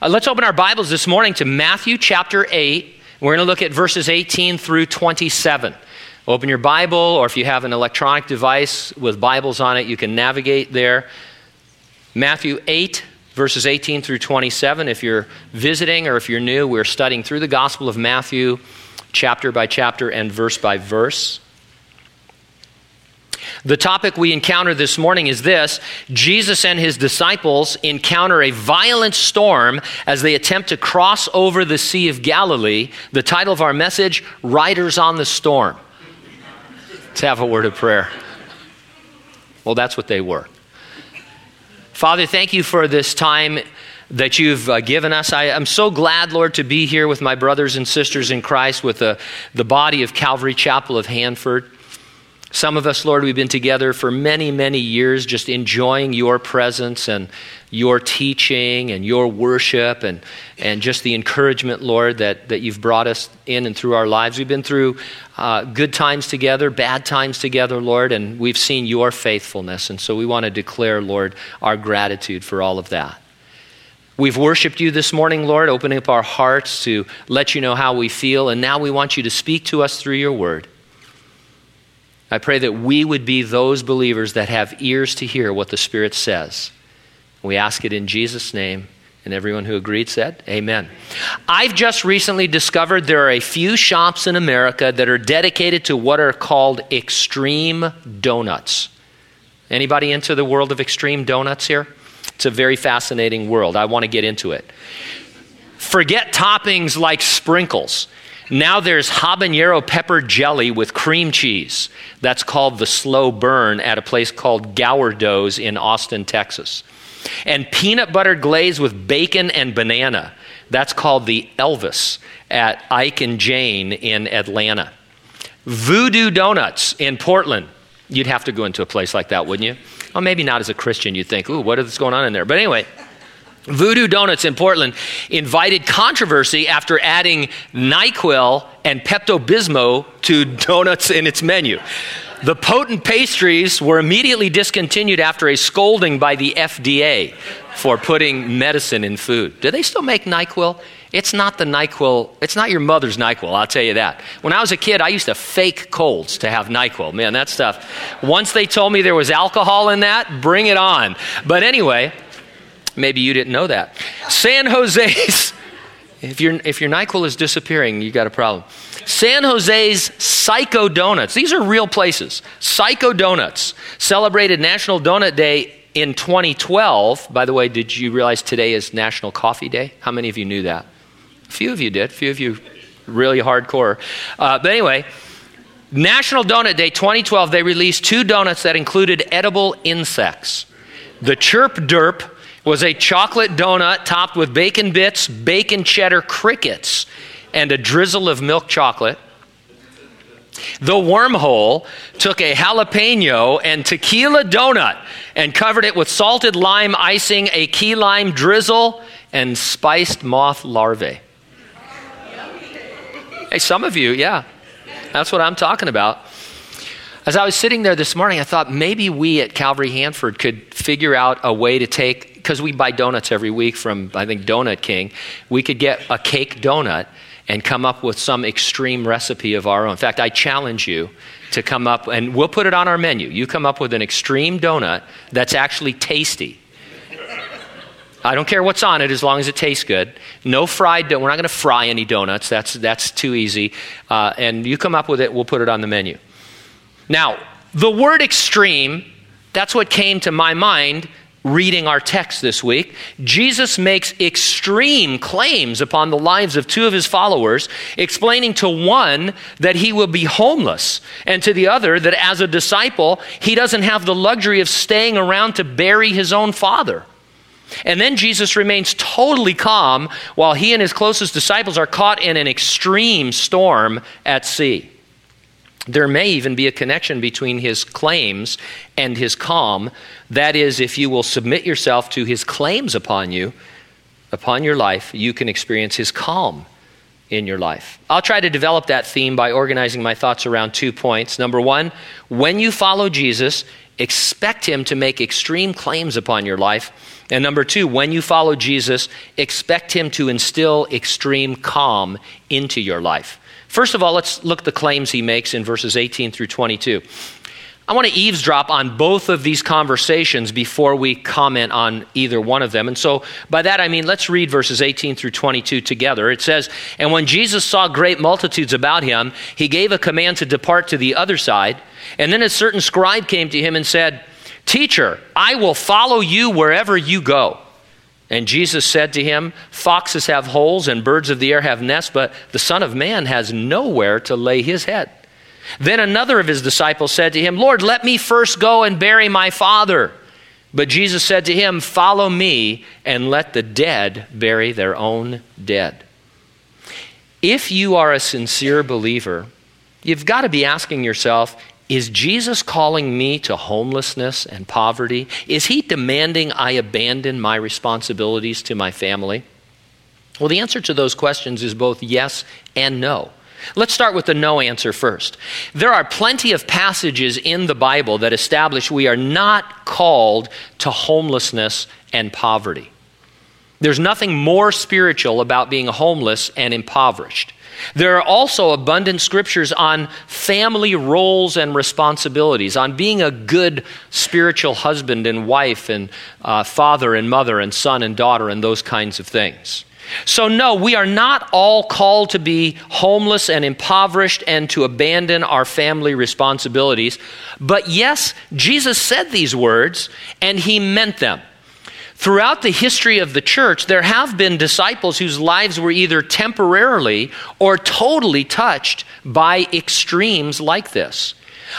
Uh, let's open our Bibles this morning to Matthew chapter 8. We're going to look at verses 18 through 27. Open your Bible, or if you have an electronic device with Bibles on it, you can navigate there. Matthew 8, verses 18 through 27. If you're visiting or if you're new, we're studying through the Gospel of Matthew, chapter by chapter and verse by verse. The topic we encounter this morning is this Jesus and his disciples encounter a violent storm as they attempt to cross over the Sea of Galilee. The title of our message Riders on the Storm. Let's have a word of prayer. Well, that's what they were. Father, thank you for this time that you've uh, given us. I, am so glad, Lord, to be here with my brothers and sisters in Christ, with the, the body of Calvary Chapel of Hanford. Some of us, Lord, we've been together for many, many years, just enjoying your presence and your teaching and your worship and, and just the encouragement, Lord, that, that you've brought us in and through our lives. We've been through uh, good times together, bad times together, Lord, and we've seen your faithfulness. And so we want to declare, Lord, our gratitude for all of that. We've worshiped you this morning, Lord, opening up our hearts to let you know how we feel, and now we want you to speak to us through your word. I pray that we would be those believers that have ears to hear what the Spirit says. We ask it in Jesus' name. And everyone who agreed said, Amen. I've just recently discovered there are a few shops in America that are dedicated to what are called extreme donuts. Anybody into the world of extreme donuts here? It's a very fascinating world. I want to get into it. Forget toppings like sprinkles. Now there's habanero pepper jelly with cream cheese. That's called the slow burn at a place called Gourdough's in Austin, Texas. And peanut butter glaze with bacon and banana. That's called the Elvis at Ike and Jane in Atlanta. Voodoo Donuts in Portland. You'd have to go into a place like that, wouldn't you? Well, maybe not as a Christian. You'd think, ooh, what is going on in there? But anyway, Voodoo Donuts in Portland invited controversy after adding NyQuil and Pepto Bismol to donuts in its menu. The potent pastries were immediately discontinued after a scolding by the FDA for putting medicine in food. Do they still make NyQuil? It's not the NyQuil, it's not your mother's NyQuil, I'll tell you that. When I was a kid, I used to fake colds to have NyQuil. Man, that stuff. Once they told me there was alcohol in that, bring it on. But anyway, Maybe you didn't know that. San Jose's, if your, if your NyQuil is disappearing, you got a problem. San Jose's Psycho Donuts, these are real places. Psycho Donuts celebrated National Donut Day in 2012. By the way, did you realize today is National Coffee Day? How many of you knew that? A few of you did. A few of you really hardcore. Uh, but anyway, National Donut Day 2012, they released two donuts that included edible insects. The Chirp Derp was a chocolate donut topped with bacon bits, bacon cheddar crickets, and a drizzle of milk chocolate. The wormhole took a jalapeno and tequila donut and covered it with salted lime icing, a key lime drizzle, and spiced moth larvae. Hey, some of you, yeah. That's what I'm talking about. As I was sitting there this morning, I thought maybe we at Calvary Hanford could figure out a way to take because we buy donuts every week from, I think, Donut King, we could get a cake donut and come up with some extreme recipe of our own. In fact, I challenge you to come up, and we'll put it on our menu. You come up with an extreme donut that's actually tasty. I don't care what's on it as long as it tastes good. No fried, we're not going to fry any donuts. That's, that's too easy. Uh, and you come up with it, we'll put it on the menu. Now, the word extreme, that's what came to my mind reading our text this week, Jesus makes extreme claims upon the lives of two of his followers, explaining to one that he will be homeless, and to the other that as a disciple, he doesn't have the luxury of staying around to bury his own father. And then Jesus remains totally calm while he and his closest disciples are caught in an extreme storm at sea. There may even be a connection between his claims and his calm. That is, if you will submit yourself to his claims upon you, upon your life, you can experience his calm in your life. I'll try to develop that theme by organizing my thoughts around two points. Number one, when you follow Jesus, expect him to make extreme claims upon your life. And number two, when you follow Jesus, expect him to instill extreme calm into your life. First of all, let's look at the claims he makes in verses 18 through 22. I want to eavesdrop on both of these conversations before we comment on either one of them. And so, by that I mean, let's read verses 18 through 22 together. It says, And when Jesus saw great multitudes about him, he gave a command to depart to the other side. And then a certain scribe came to him and said, Teacher, I will follow you wherever you go. And Jesus said to him, Foxes have holes and birds of the air have nests, but the Son of Man has nowhere to lay his head. Then another of his disciples said to him, Lord, let me first go and bury my father. But Jesus said to him, Follow me and let the dead bury their own dead. If you are a sincere believer, you've got to be asking yourself, is Jesus calling me to homelessness and poverty? Is he demanding I abandon my responsibilities to my family? Well, the answer to those questions is both yes and no. Let's start with the no answer first. There are plenty of passages in the Bible that establish we are not called to homelessness and poverty. There's nothing more spiritual about being homeless and impoverished. There are also abundant scriptures on family roles and responsibilities, on being a good spiritual husband and wife, and uh, father and mother, and son and daughter, and those kinds of things. So, no, we are not all called to be homeless and impoverished and to abandon our family responsibilities. But yes, Jesus said these words and he meant them. Throughout the history of the church, there have been disciples whose lives were either temporarily or totally touched by extremes like this.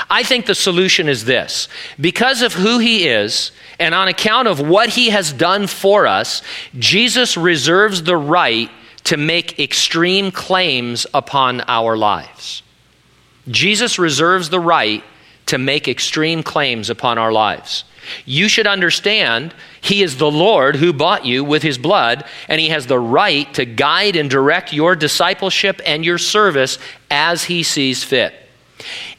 I think the solution is this because of who he is, and on account of what he has done for us, Jesus reserves the right to make extreme claims upon our lives. Jesus reserves the right to make extreme claims upon our lives. You should understand He is the Lord who bought you with His blood, and He has the right to guide and direct your discipleship and your service as He sees fit.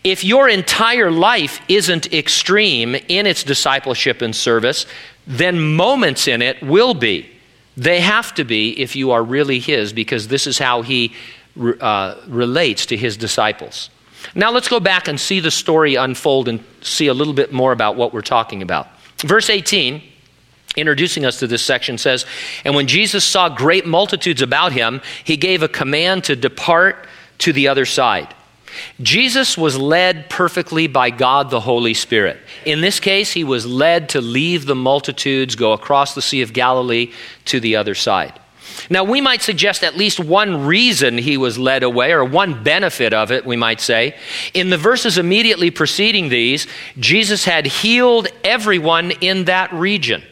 If your entire life isn't extreme in its discipleship and service, then moments in it will be. They have to be if you are really His, because this is how He uh, relates to His disciples. Now let's go back and see the story unfold and see a little bit more about what we're talking about. Verse 18 introducing us to this section says, And when Jesus saw great multitudes about him, he gave a command to depart to the other side. Jesus was led perfectly by God the Holy Spirit. In this case, he was led to leave the multitudes, go across the Sea of Galilee to the other side. Now, we might suggest at least one reason he was led away, or one benefit of it, we might say. In the verses immediately preceding these, Jesus had healed everyone in that region.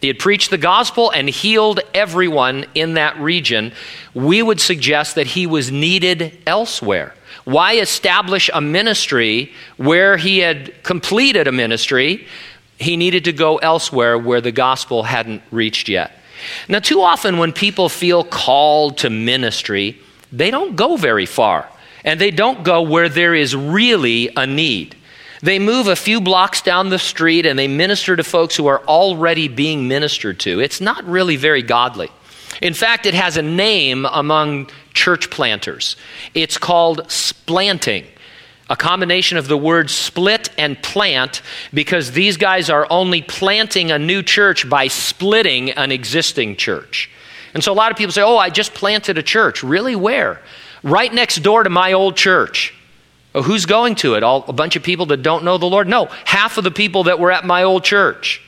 He had preached the gospel and healed everyone in that region. We would suggest that he was needed elsewhere. Why establish a ministry where he had completed a ministry? He needed to go elsewhere where the gospel hadn't reached yet. Now, too often when people feel called to ministry, they don't go very far, and they don't go where there is really a need. They move a few blocks down the street and they minister to folks who are already being ministered to. It's not really very godly. In fact, it has a name among church planters. It's called splanting, a combination of the words split and plant, because these guys are only planting a new church by splitting an existing church. And so a lot of people say, Oh, I just planted a church. Really? Where? Right next door to my old church. Oh, who's going to it? All, a bunch of people that don't know the Lord? No, half of the people that were at my old church.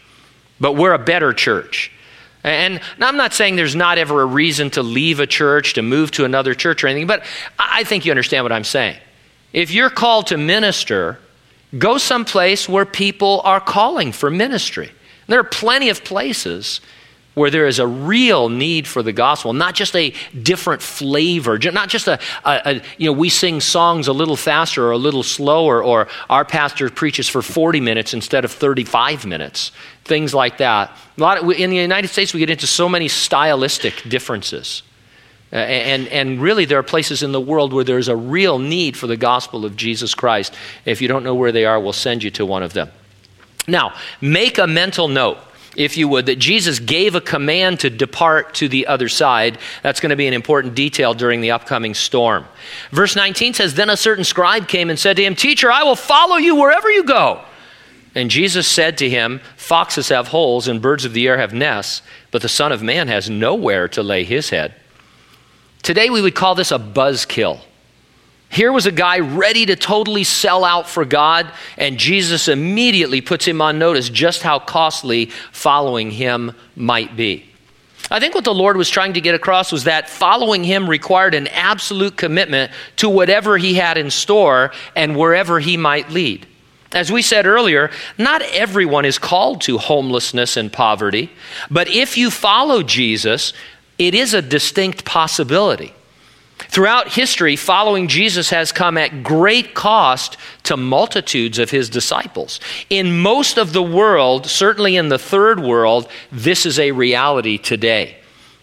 But we're a better church. And I'm not saying there's not ever a reason to leave a church, to move to another church or anything, but I think you understand what I'm saying. If you're called to minister, go someplace where people are calling for ministry. There are plenty of places where there is a real need for the gospel, not just a different flavor, not just a, a, a, you know, we sing songs a little faster or a little slower, or our pastor preaches for 40 minutes instead of 35 minutes, things like that. A lot of, in the United States, we get into so many stylistic differences. Uh, and, and really, there are places in the world where there's a real need for the gospel of Jesus Christ. If you don't know where they are, we'll send you to one of them. Now, make a mental note if you would, that Jesus gave a command to depart to the other side. That's going to be an important detail during the upcoming storm. Verse 19 says Then a certain scribe came and said to him, Teacher, I will follow you wherever you go. And Jesus said to him, Foxes have holes and birds of the air have nests, but the Son of Man has nowhere to lay his head. Today we would call this a buzzkill. Here was a guy ready to totally sell out for God, and Jesus immediately puts him on notice just how costly following him might be. I think what the Lord was trying to get across was that following him required an absolute commitment to whatever he had in store and wherever he might lead. As we said earlier, not everyone is called to homelessness and poverty, but if you follow Jesus, it is a distinct possibility. Throughout history, following Jesus has come at great cost to multitudes of his disciples. In most of the world, certainly in the third world, this is a reality today.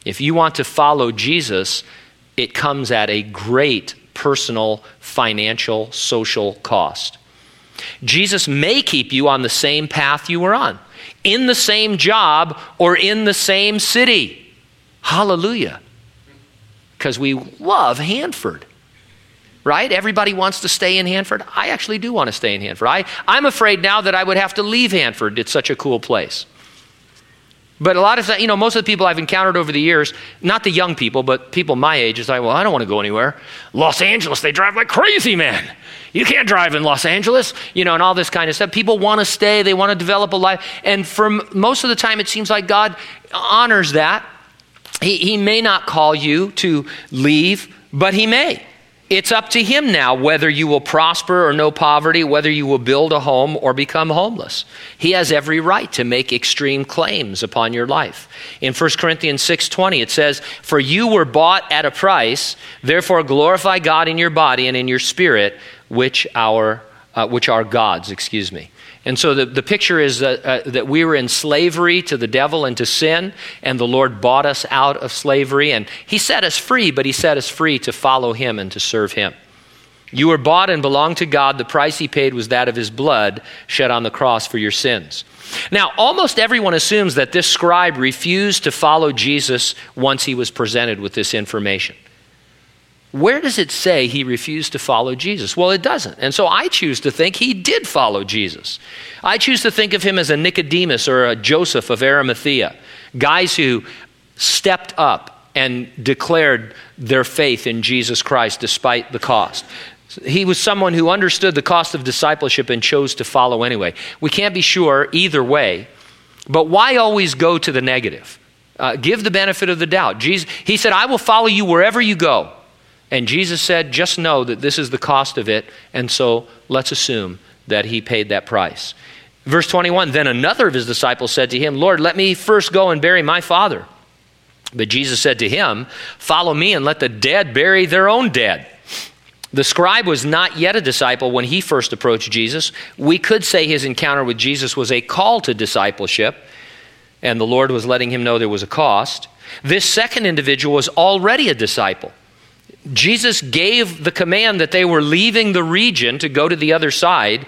If you want to follow Jesus, it comes at a great personal, financial, social cost. Jesus may keep you on the same path you were on, in the same job, or in the same city. Hallelujah because we love Hanford. Right? Everybody wants to stay in Hanford. I actually do want to stay in Hanford. I, I'm afraid now that I would have to leave Hanford. It's such a cool place. But a lot of, you know, most of the people I've encountered over the years, not the young people, but people my age, is like, well, I don't want to go anywhere. Los Angeles, they drive like crazy, man. You can't drive in Los Angeles, you know, and all this kind of stuff. People want to stay, they want to develop a life. And for most of the time, it seems like God honors that he, he may not call you to leave, but he may. It's up to him now whether you will prosper or know poverty, whether you will build a home or become homeless. He has every right to make extreme claims upon your life. In 1 Corinthians 6:20 it says, "For you were bought at a price, therefore glorify God in your body and in your spirit, which our uh, which are God's, excuse me." And so the, the picture is that, uh, that we were in slavery to the devil and to sin, and the Lord bought us out of slavery. And He set us free, but He set us free to follow Him and to serve Him. You were bought and belong to God. The price He paid was that of His blood shed on the cross for your sins. Now, almost everyone assumes that this scribe refused to follow Jesus once he was presented with this information. Where does it say he refused to follow Jesus? Well, it doesn't. And so I choose to think he did follow Jesus. I choose to think of him as a Nicodemus or a Joseph of Arimathea, guys who stepped up and declared their faith in Jesus Christ despite the cost. He was someone who understood the cost of discipleship and chose to follow anyway. We can't be sure either way, but why always go to the negative? Uh, give the benefit of the doubt. Jesus, he said, I will follow you wherever you go. And Jesus said, just know that this is the cost of it, and so let's assume that he paid that price. Verse 21 Then another of his disciples said to him, Lord, let me first go and bury my father. But Jesus said to him, Follow me and let the dead bury their own dead. The scribe was not yet a disciple when he first approached Jesus. We could say his encounter with Jesus was a call to discipleship, and the Lord was letting him know there was a cost. This second individual was already a disciple. Jesus gave the command that they were leaving the region to go to the other side.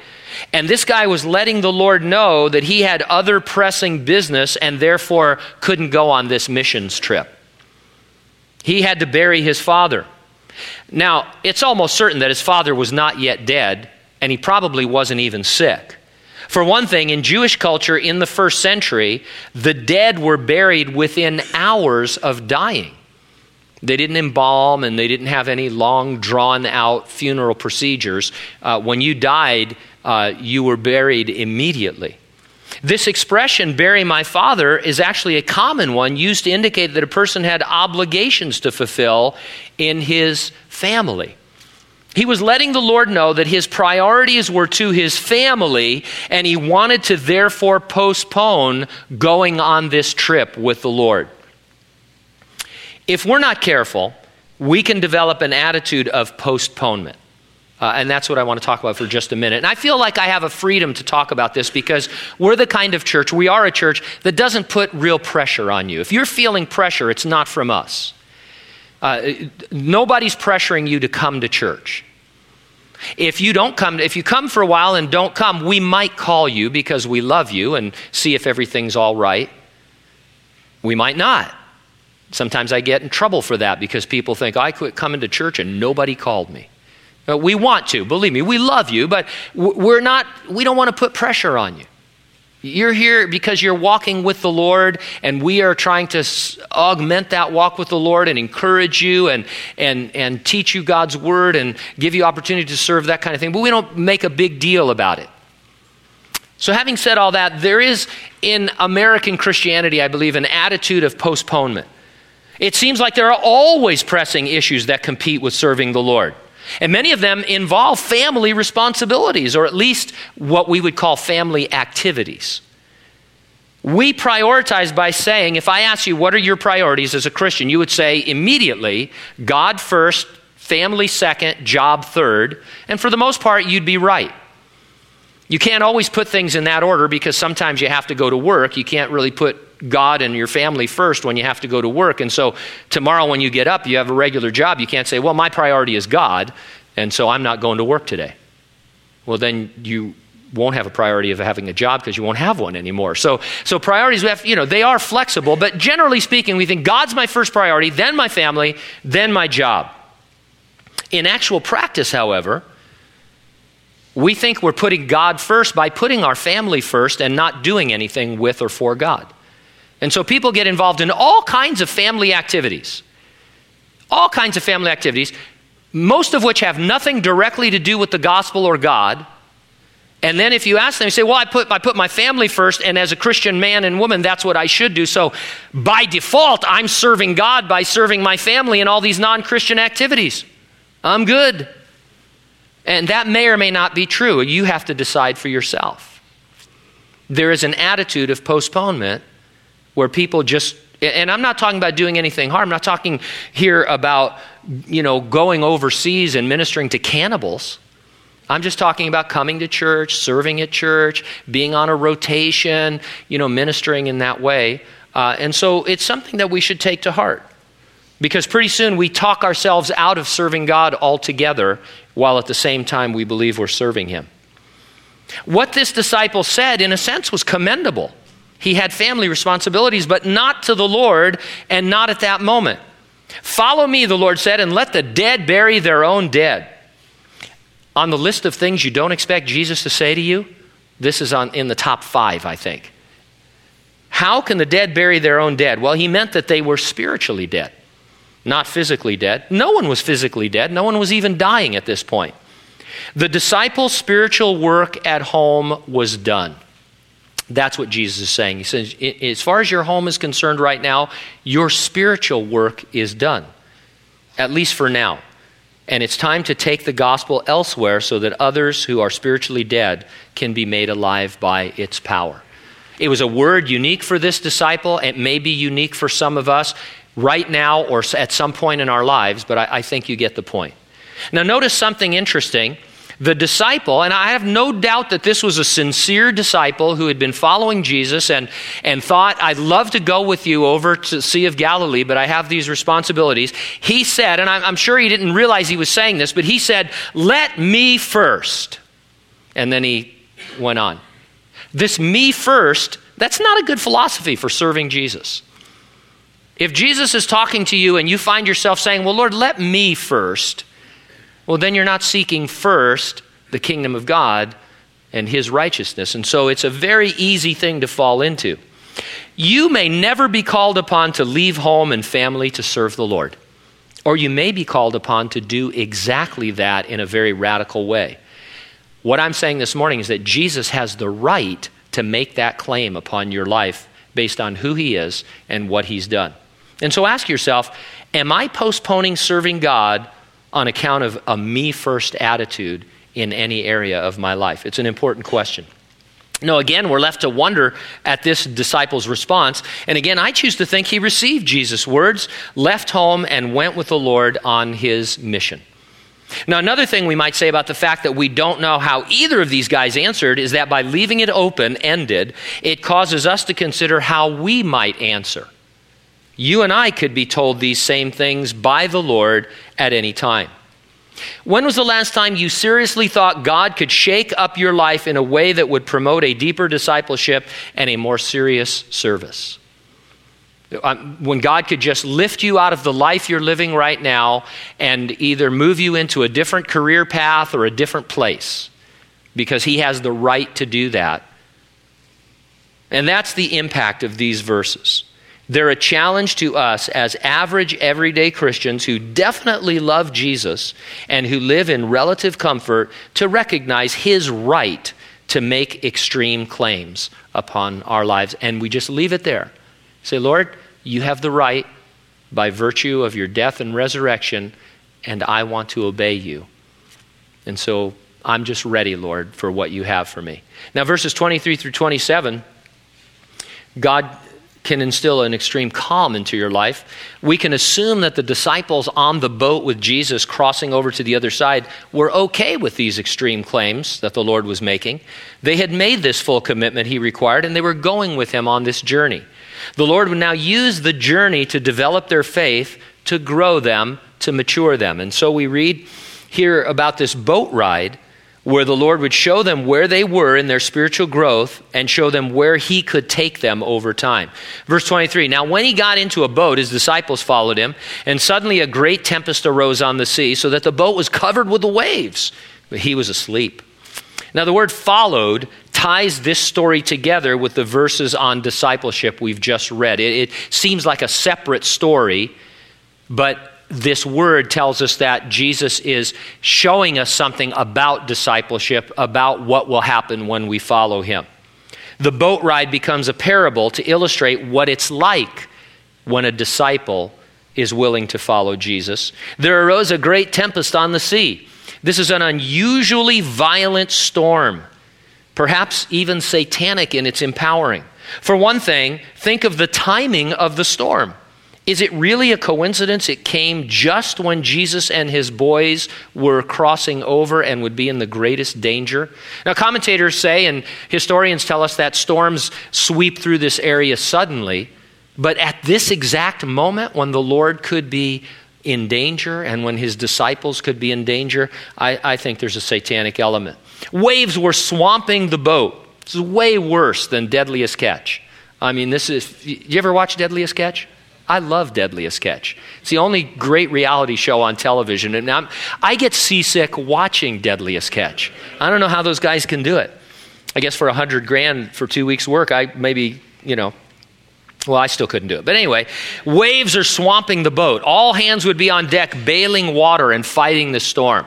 And this guy was letting the Lord know that he had other pressing business and therefore couldn't go on this missions trip. He had to bury his father. Now, it's almost certain that his father was not yet dead, and he probably wasn't even sick. For one thing, in Jewish culture in the first century, the dead were buried within hours of dying. They didn't embalm and they didn't have any long, drawn out funeral procedures. Uh, when you died, uh, you were buried immediately. This expression, bury my father, is actually a common one used to indicate that a person had obligations to fulfill in his family. He was letting the Lord know that his priorities were to his family, and he wanted to therefore postpone going on this trip with the Lord. If we're not careful, we can develop an attitude of postponement. Uh, and that's what I want to talk about for just a minute. And I feel like I have a freedom to talk about this because we're the kind of church, we are a church that doesn't put real pressure on you. If you're feeling pressure, it's not from us. Uh, nobody's pressuring you to come to church. If you don't come, if you come for a while and don't come, we might call you because we love you and see if everything's all right. We might not. Sometimes I get in trouble for that because people think I quit coming to church and nobody called me. Uh, we want to, believe me, we love you, but we're not, we don't want to put pressure on you. You're here because you're walking with the Lord, and we are trying to augment that walk with the Lord and encourage you and, and, and teach you God's word and give you opportunity to serve, that kind of thing. But we don't make a big deal about it. So, having said all that, there is in American Christianity, I believe, an attitude of postponement. It seems like there are always pressing issues that compete with serving the Lord. And many of them involve family responsibilities, or at least what we would call family activities. We prioritize by saying, if I ask you, what are your priorities as a Christian, you would say immediately, God first, family second, job third. And for the most part, you'd be right. You can't always put things in that order because sometimes you have to go to work. You can't really put God and your family first when you have to go to work. And so tomorrow when you get up, you have a regular job. You can't say, well, my priority is God, and so I'm not going to work today. Well, then you won't have a priority of having a job because you won't have one anymore. So, so priorities, we have, you know, they are flexible, but generally speaking, we think God's my first priority, then my family, then my job. In actual practice, however, we think we're putting God first by putting our family first and not doing anything with or for God. And so people get involved in all kinds of family activities. All kinds of family activities, most of which have nothing directly to do with the gospel or God. And then if you ask them, you say, Well, I put, I put my family first, and as a Christian man and woman, that's what I should do. So by default, I'm serving God by serving my family in all these non Christian activities. I'm good. And that may or may not be true. You have to decide for yourself. There is an attitude of postponement where people just and I'm not talking about doing anything harm. I'm not talking here about, you know, going overseas and ministering to cannibals. I'm just talking about coming to church, serving at church, being on a rotation, you know, ministering in that way. Uh, and so it's something that we should take to heart. Because pretty soon we talk ourselves out of serving God altogether while at the same time we believe we're serving Him. What this disciple said, in a sense, was commendable. He had family responsibilities, but not to the Lord and not at that moment. Follow me, the Lord said, and let the dead bury their own dead. On the list of things you don't expect Jesus to say to you, this is on, in the top five, I think. How can the dead bury their own dead? Well, he meant that they were spiritually dead not physically dead. No one was physically dead, no one was even dying at this point. The disciples' spiritual work at home was done. That's what Jesus is saying. He says, as far as your home is concerned right now, your spiritual work is done, at least for now. And it's time to take the gospel elsewhere so that others who are spiritually dead can be made alive by its power. It was a word unique for this disciple. It may be unique for some of us right now or at some point in our lives, but I, I think you get the point. Now, notice something interesting. The disciple, and I have no doubt that this was a sincere disciple who had been following Jesus and, and thought, I'd love to go with you over to Sea of Galilee, but I have these responsibilities. He said, and I'm, I'm sure he didn't realize he was saying this, but he said, Let me first. And then he went on. This me first, that's not a good philosophy for serving Jesus. If Jesus is talking to you and you find yourself saying, Well, Lord, let me first, well, then you're not seeking first the kingdom of God and his righteousness. And so it's a very easy thing to fall into. You may never be called upon to leave home and family to serve the Lord. Or you may be called upon to do exactly that in a very radical way. What I'm saying this morning is that Jesus has the right to make that claim upon your life based on who he is and what he's done. And so ask yourself Am I postponing serving God on account of a me first attitude in any area of my life? It's an important question. No, again, we're left to wonder at this disciple's response. And again, I choose to think he received Jesus' words, left home, and went with the Lord on his mission. Now, another thing we might say about the fact that we don't know how either of these guys answered is that by leaving it open ended, it causes us to consider how we might answer. You and I could be told these same things by the Lord at any time. When was the last time you seriously thought God could shake up your life in a way that would promote a deeper discipleship and a more serious service? Um, when God could just lift you out of the life you're living right now and either move you into a different career path or a different place because He has the right to do that. And that's the impact of these verses. They're a challenge to us as average, everyday Christians who definitely love Jesus and who live in relative comfort to recognize His right to make extreme claims upon our lives. And we just leave it there. Say, Lord, you have the right by virtue of your death and resurrection, and I want to obey you. And so I'm just ready, Lord, for what you have for me. Now, verses 23 through 27, God can instill an extreme calm into your life. We can assume that the disciples on the boat with Jesus crossing over to the other side were okay with these extreme claims that the Lord was making. They had made this full commitment he required, and they were going with him on this journey. The Lord would now use the journey to develop their faith, to grow them, to mature them. And so we read here about this boat ride where the Lord would show them where they were in their spiritual growth and show them where He could take them over time. Verse 23 Now, when he got into a boat, his disciples followed him, and suddenly a great tempest arose on the sea, so that the boat was covered with the waves. But he was asleep. Now, the word followed ties this story together with the verses on discipleship we've just read. It, it seems like a separate story, but this word tells us that Jesus is showing us something about discipleship, about what will happen when we follow him. The boat ride becomes a parable to illustrate what it's like when a disciple is willing to follow Jesus. There arose a great tempest on the sea. This is an unusually violent storm, perhaps even satanic in its empowering. For one thing, think of the timing of the storm. Is it really a coincidence it came just when Jesus and his boys were crossing over and would be in the greatest danger? Now, commentators say, and historians tell us, that storms sweep through this area suddenly, but at this exact moment when the Lord could be in danger and when his disciples could be in danger, I, I think there's a satanic element. Waves were swamping the boat. This is way worse than Deadliest Catch. I mean, this is. You ever watch Deadliest Catch? I love Deadliest Catch. It's the only great reality show on television, and I'm, I get seasick watching Deadliest Catch. I don't know how those guys can do it. I guess for a hundred grand for two weeks' work, I maybe you know. Well, I still couldn't do it. But anyway, waves are swamping the boat. All hands would be on deck, bailing water and fighting the storm.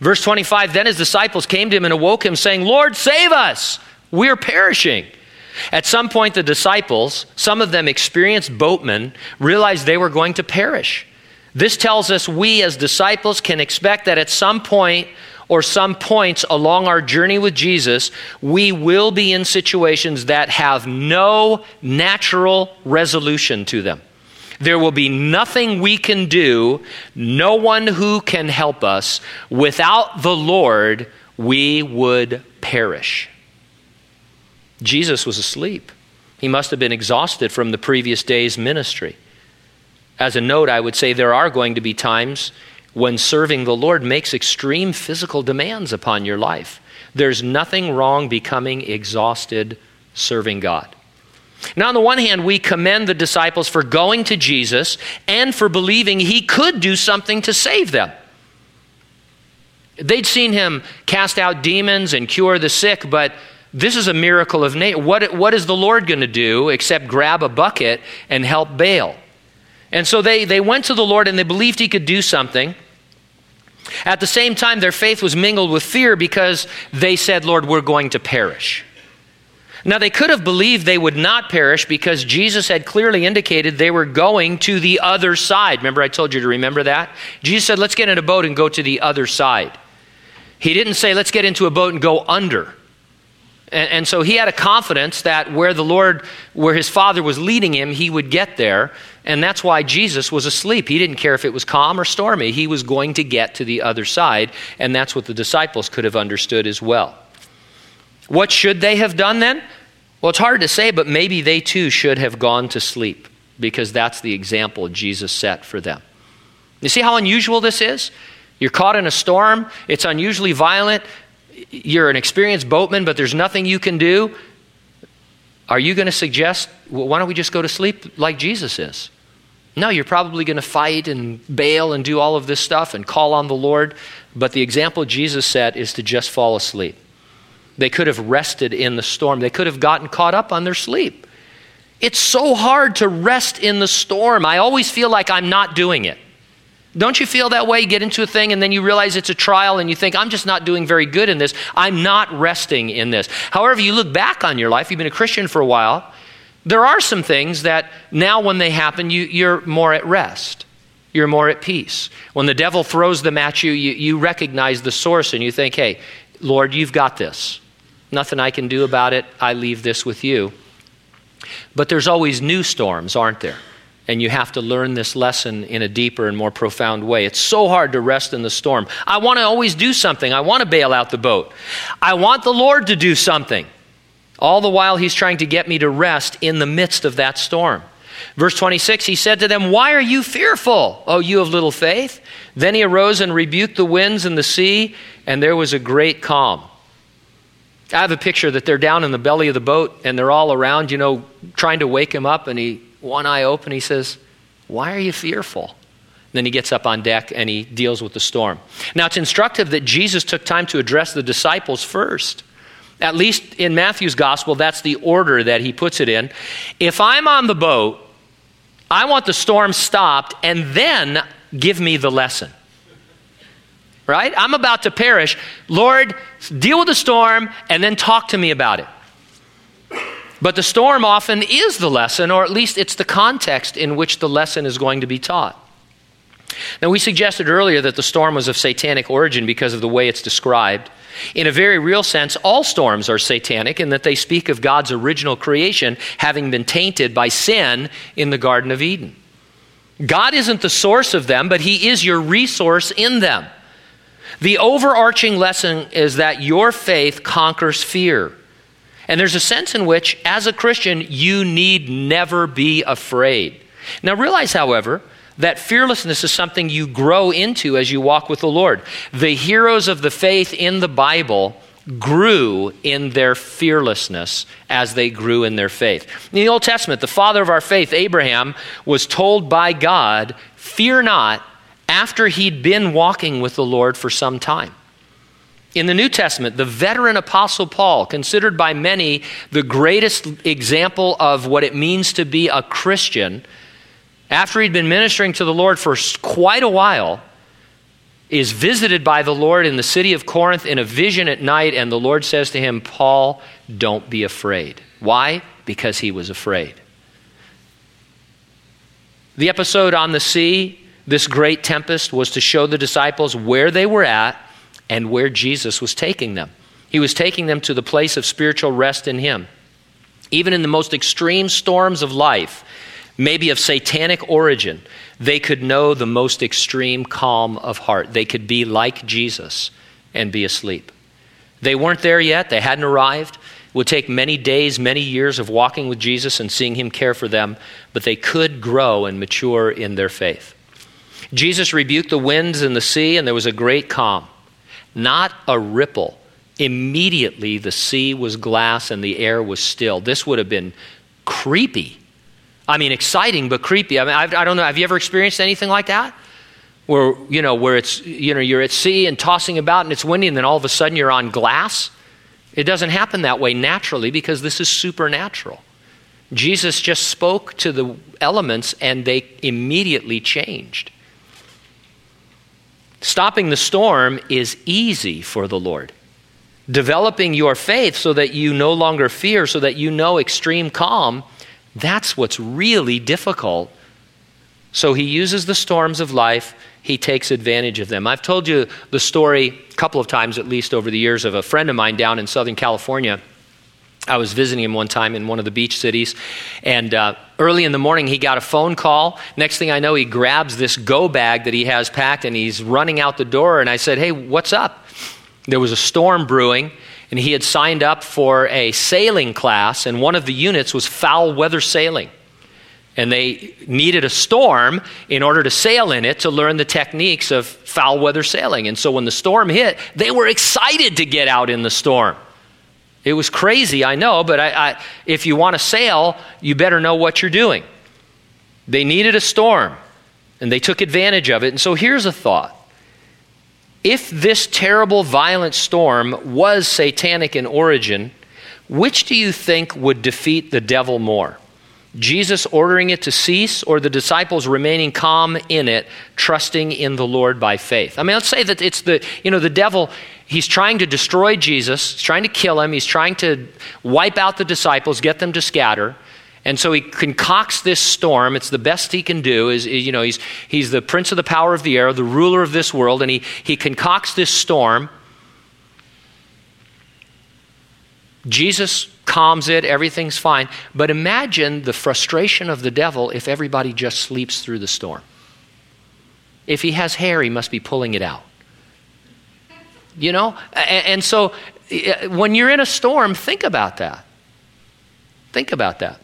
Verse 25 Then his disciples came to him and awoke him, saying, Lord, save us! We're perishing. At some point, the disciples, some of them experienced boatmen, realized they were going to perish. This tells us we as disciples can expect that at some point or some points along our journey with Jesus, we will be in situations that have no natural resolution to them. There will be nothing we can do, no one who can help us. Without the Lord, we would perish. Jesus was asleep. He must have been exhausted from the previous day's ministry. As a note, I would say there are going to be times when serving the Lord makes extreme physical demands upon your life. There's nothing wrong becoming exhausted serving God. Now, on the one hand, we commend the disciples for going to Jesus and for believing he could do something to save them. They'd seen him cast out demons and cure the sick, but this is a miracle of nature. What, what is the Lord going to do except grab a bucket and help bail? And so they, they went to the Lord and they believed he could do something. At the same time, their faith was mingled with fear because they said, Lord, we're going to perish. Now, they could have believed they would not perish because Jesus had clearly indicated they were going to the other side. Remember, I told you to remember that? Jesus said, Let's get in a boat and go to the other side. He didn't say, Let's get into a boat and go under. And, and, so he had a confidence that where the Lord, where his father was leading him, he would get there. And that's why Jesus was asleep. He didn't care if it was calm or stormy. He was going to get to the other side. And that's what the disciples could have understood as well. What should they have done then? Well, it's hard to say, but maybe they too should have gone to sleep because that's the example Jesus set for them. You see how unusual this is? You're caught in a storm, it's unusually violent, you're an experienced boatman, but there's nothing you can do. Are you going to suggest, well, why don't we just go to sleep like Jesus is? No, you're probably going to fight and bail and do all of this stuff and call on the Lord. But the example Jesus set is to just fall asleep. They could have rested in the storm, they could have gotten caught up on their sleep. It's so hard to rest in the storm. I always feel like I'm not doing it. Don't you feel that way? You get into a thing and then you realize it's a trial and you think, I'm just not doing very good in this. I'm not resting in this. However, you look back on your life, you've been a Christian for a while, there are some things that now when they happen, you, you're more at rest. You're more at peace. When the devil throws them at you, you, you recognize the source and you think, hey, Lord, you've got this. Nothing I can do about it. I leave this with you. But there's always new storms, aren't there? And you have to learn this lesson in a deeper and more profound way. It's so hard to rest in the storm. I want to always do something. I want to bail out the boat. I want the Lord to do something. All the while, He's trying to get me to rest in the midst of that storm. Verse 26, He said to them, Why are you fearful, O you of little faith? Then He arose and rebuked the winds and the sea, and there was a great calm. I have a picture that they're down in the belly of the boat and they're all around, you know, trying to wake him up, and he one eye open. He says, Why are you fearful? Then he gets up on deck and he deals with the storm. Now, it's instructive that Jesus took time to address the disciples first. At least in Matthew's gospel, that's the order that he puts it in. If I'm on the boat, I want the storm stopped and then give me the lesson. Right? I'm about to perish. Lord, deal with the storm and then talk to me about it. But the storm often is the lesson, or at least it's the context in which the lesson is going to be taught. Now, we suggested earlier that the storm was of satanic origin because of the way it's described. In a very real sense, all storms are satanic in that they speak of God's original creation having been tainted by sin in the Garden of Eden. God isn't the source of them, but He is your resource in them. The overarching lesson is that your faith conquers fear. And there's a sense in which, as a Christian, you need never be afraid. Now, realize, however, that fearlessness is something you grow into as you walk with the Lord. The heroes of the faith in the Bible grew in their fearlessness as they grew in their faith. In the Old Testament, the father of our faith, Abraham, was told by God, Fear not, after he'd been walking with the Lord for some time. In the New Testament, the veteran apostle Paul, considered by many the greatest example of what it means to be a Christian, after he'd been ministering to the Lord for quite a while, is visited by the Lord in the city of Corinth in a vision at night, and the Lord says to him, Paul, don't be afraid. Why? Because he was afraid. The episode on the sea, this great tempest, was to show the disciples where they were at and where Jesus was taking them. He was taking them to the place of spiritual rest in Him. Even in the most extreme storms of life, maybe of satanic origin, they could know the most extreme calm of heart. They could be like Jesus and be asleep. They weren't there yet, they hadn't arrived. It would take many days, many years of walking with Jesus and seeing Him care for them, but they could grow and mature in their faith. Jesus rebuked the winds and the sea, and there was a great calm not a ripple. Immediately, the sea was glass and the air was still. This would have been creepy. I mean, exciting, but creepy. I mean, I've, I, don't know. Have you ever experienced anything like that? Where, you know, where it's, you know, you're at sea and tossing about and it's windy and then all of a sudden you're on glass? It doesn't happen that way naturally because this is supernatural. Jesus just spoke to the elements and they immediately changed. Stopping the storm is easy for the Lord. Developing your faith so that you no longer fear, so that you know extreme calm, that's what's really difficult. So he uses the storms of life, he takes advantage of them. I've told you the story a couple of times, at least over the years, of a friend of mine down in Southern California I was visiting him one time in one of the beach cities, and uh, early in the morning he got a phone call. Next thing I know, he grabs this go bag that he has packed and he's running out the door. And I said, Hey, what's up? There was a storm brewing, and he had signed up for a sailing class, and one of the units was foul weather sailing. And they needed a storm in order to sail in it to learn the techniques of foul weather sailing. And so when the storm hit, they were excited to get out in the storm. It was crazy, I know, but I, I, if you want to sail, you better know what you're doing. They needed a storm, and they took advantage of it. And so here's a thought if this terrible, violent storm was satanic in origin, which do you think would defeat the devil more? Jesus ordering it to cease or the disciples remaining calm in it, trusting in the Lord by faith? I mean, let's say that it's the, you know, the devil, he's trying to destroy Jesus, he's trying to kill him, he's trying to wipe out the disciples, get them to scatter. And so he concocts this storm. It's the best he can do. Is, you know, he's, he's the prince of the power of the air, the ruler of this world, and he, he concocts this storm. Jesus calms it, everything's fine. But imagine the frustration of the devil if everybody just sleeps through the storm. If he has hair, he must be pulling it out. You know? And, and so when you're in a storm, think about that. Think about that.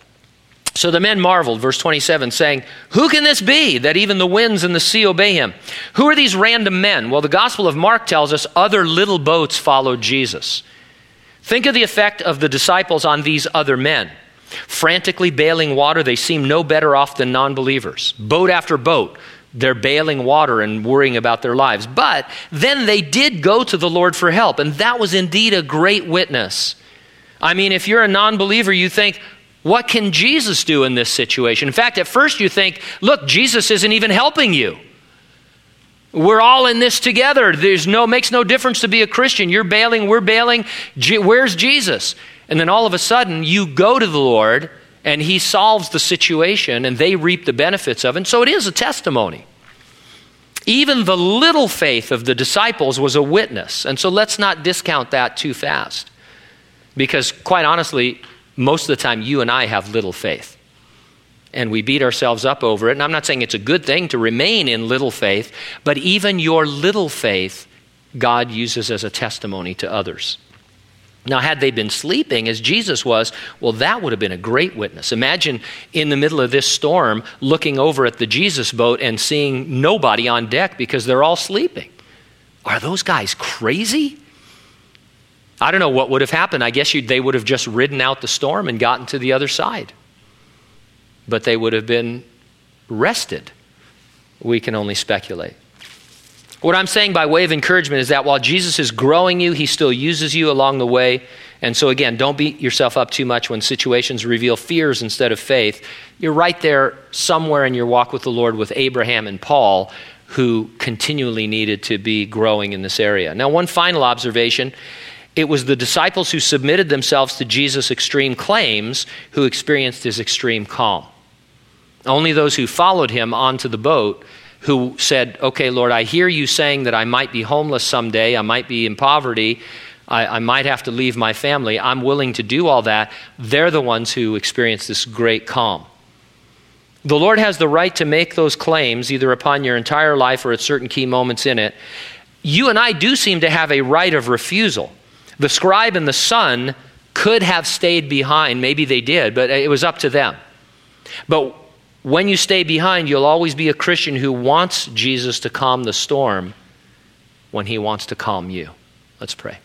So the men marveled, verse 27, saying, Who can this be that even the winds and the sea obey him? Who are these random men? Well, the Gospel of Mark tells us other little boats followed Jesus. Think of the effect of the disciples on these other men. Frantically bailing water, they seem no better off than non believers. Boat after boat, they're bailing water and worrying about their lives. But then they did go to the Lord for help, and that was indeed a great witness. I mean, if you're a non believer, you think, what can Jesus do in this situation? In fact, at first you think, look, Jesus isn't even helping you. We're all in this together. There's no makes no difference to be a Christian. You're bailing, we're bailing. where's Jesus? And then all of a sudden you go to the Lord and he solves the situation and they reap the benefits of it. And so it is a testimony. Even the little faith of the disciples was a witness. And so let's not discount that too fast. Because quite honestly, most of the time you and I have little faith. And we beat ourselves up over it. And I'm not saying it's a good thing to remain in little faith, but even your little faith, God uses as a testimony to others. Now, had they been sleeping as Jesus was, well, that would have been a great witness. Imagine in the middle of this storm looking over at the Jesus boat and seeing nobody on deck because they're all sleeping. Are those guys crazy? I don't know what would have happened. I guess they would have just ridden out the storm and gotten to the other side. But they would have been rested. We can only speculate. What I'm saying by way of encouragement is that while Jesus is growing you, he still uses you along the way. And so, again, don't beat yourself up too much when situations reveal fears instead of faith. You're right there somewhere in your walk with the Lord with Abraham and Paul, who continually needed to be growing in this area. Now, one final observation it was the disciples who submitted themselves to Jesus' extreme claims who experienced his extreme calm. Only those who followed him onto the boat who said, Okay, Lord, I hear you saying that I might be homeless someday, I might be in poverty, I, I, might have to leave my family. I'm willing to do all that. They're the ones who experience this great calm. The Lord has the right to make those claims either upon your entire life or at certain key moments in it. You and I do seem to have a right of refusal. The scribe and the son could have stayed behind. Maybe they did, but it was up to them. But when you stay behind, you'll always be a Christian who wants Jesus to calm the storm when he wants to calm you. Let's pray.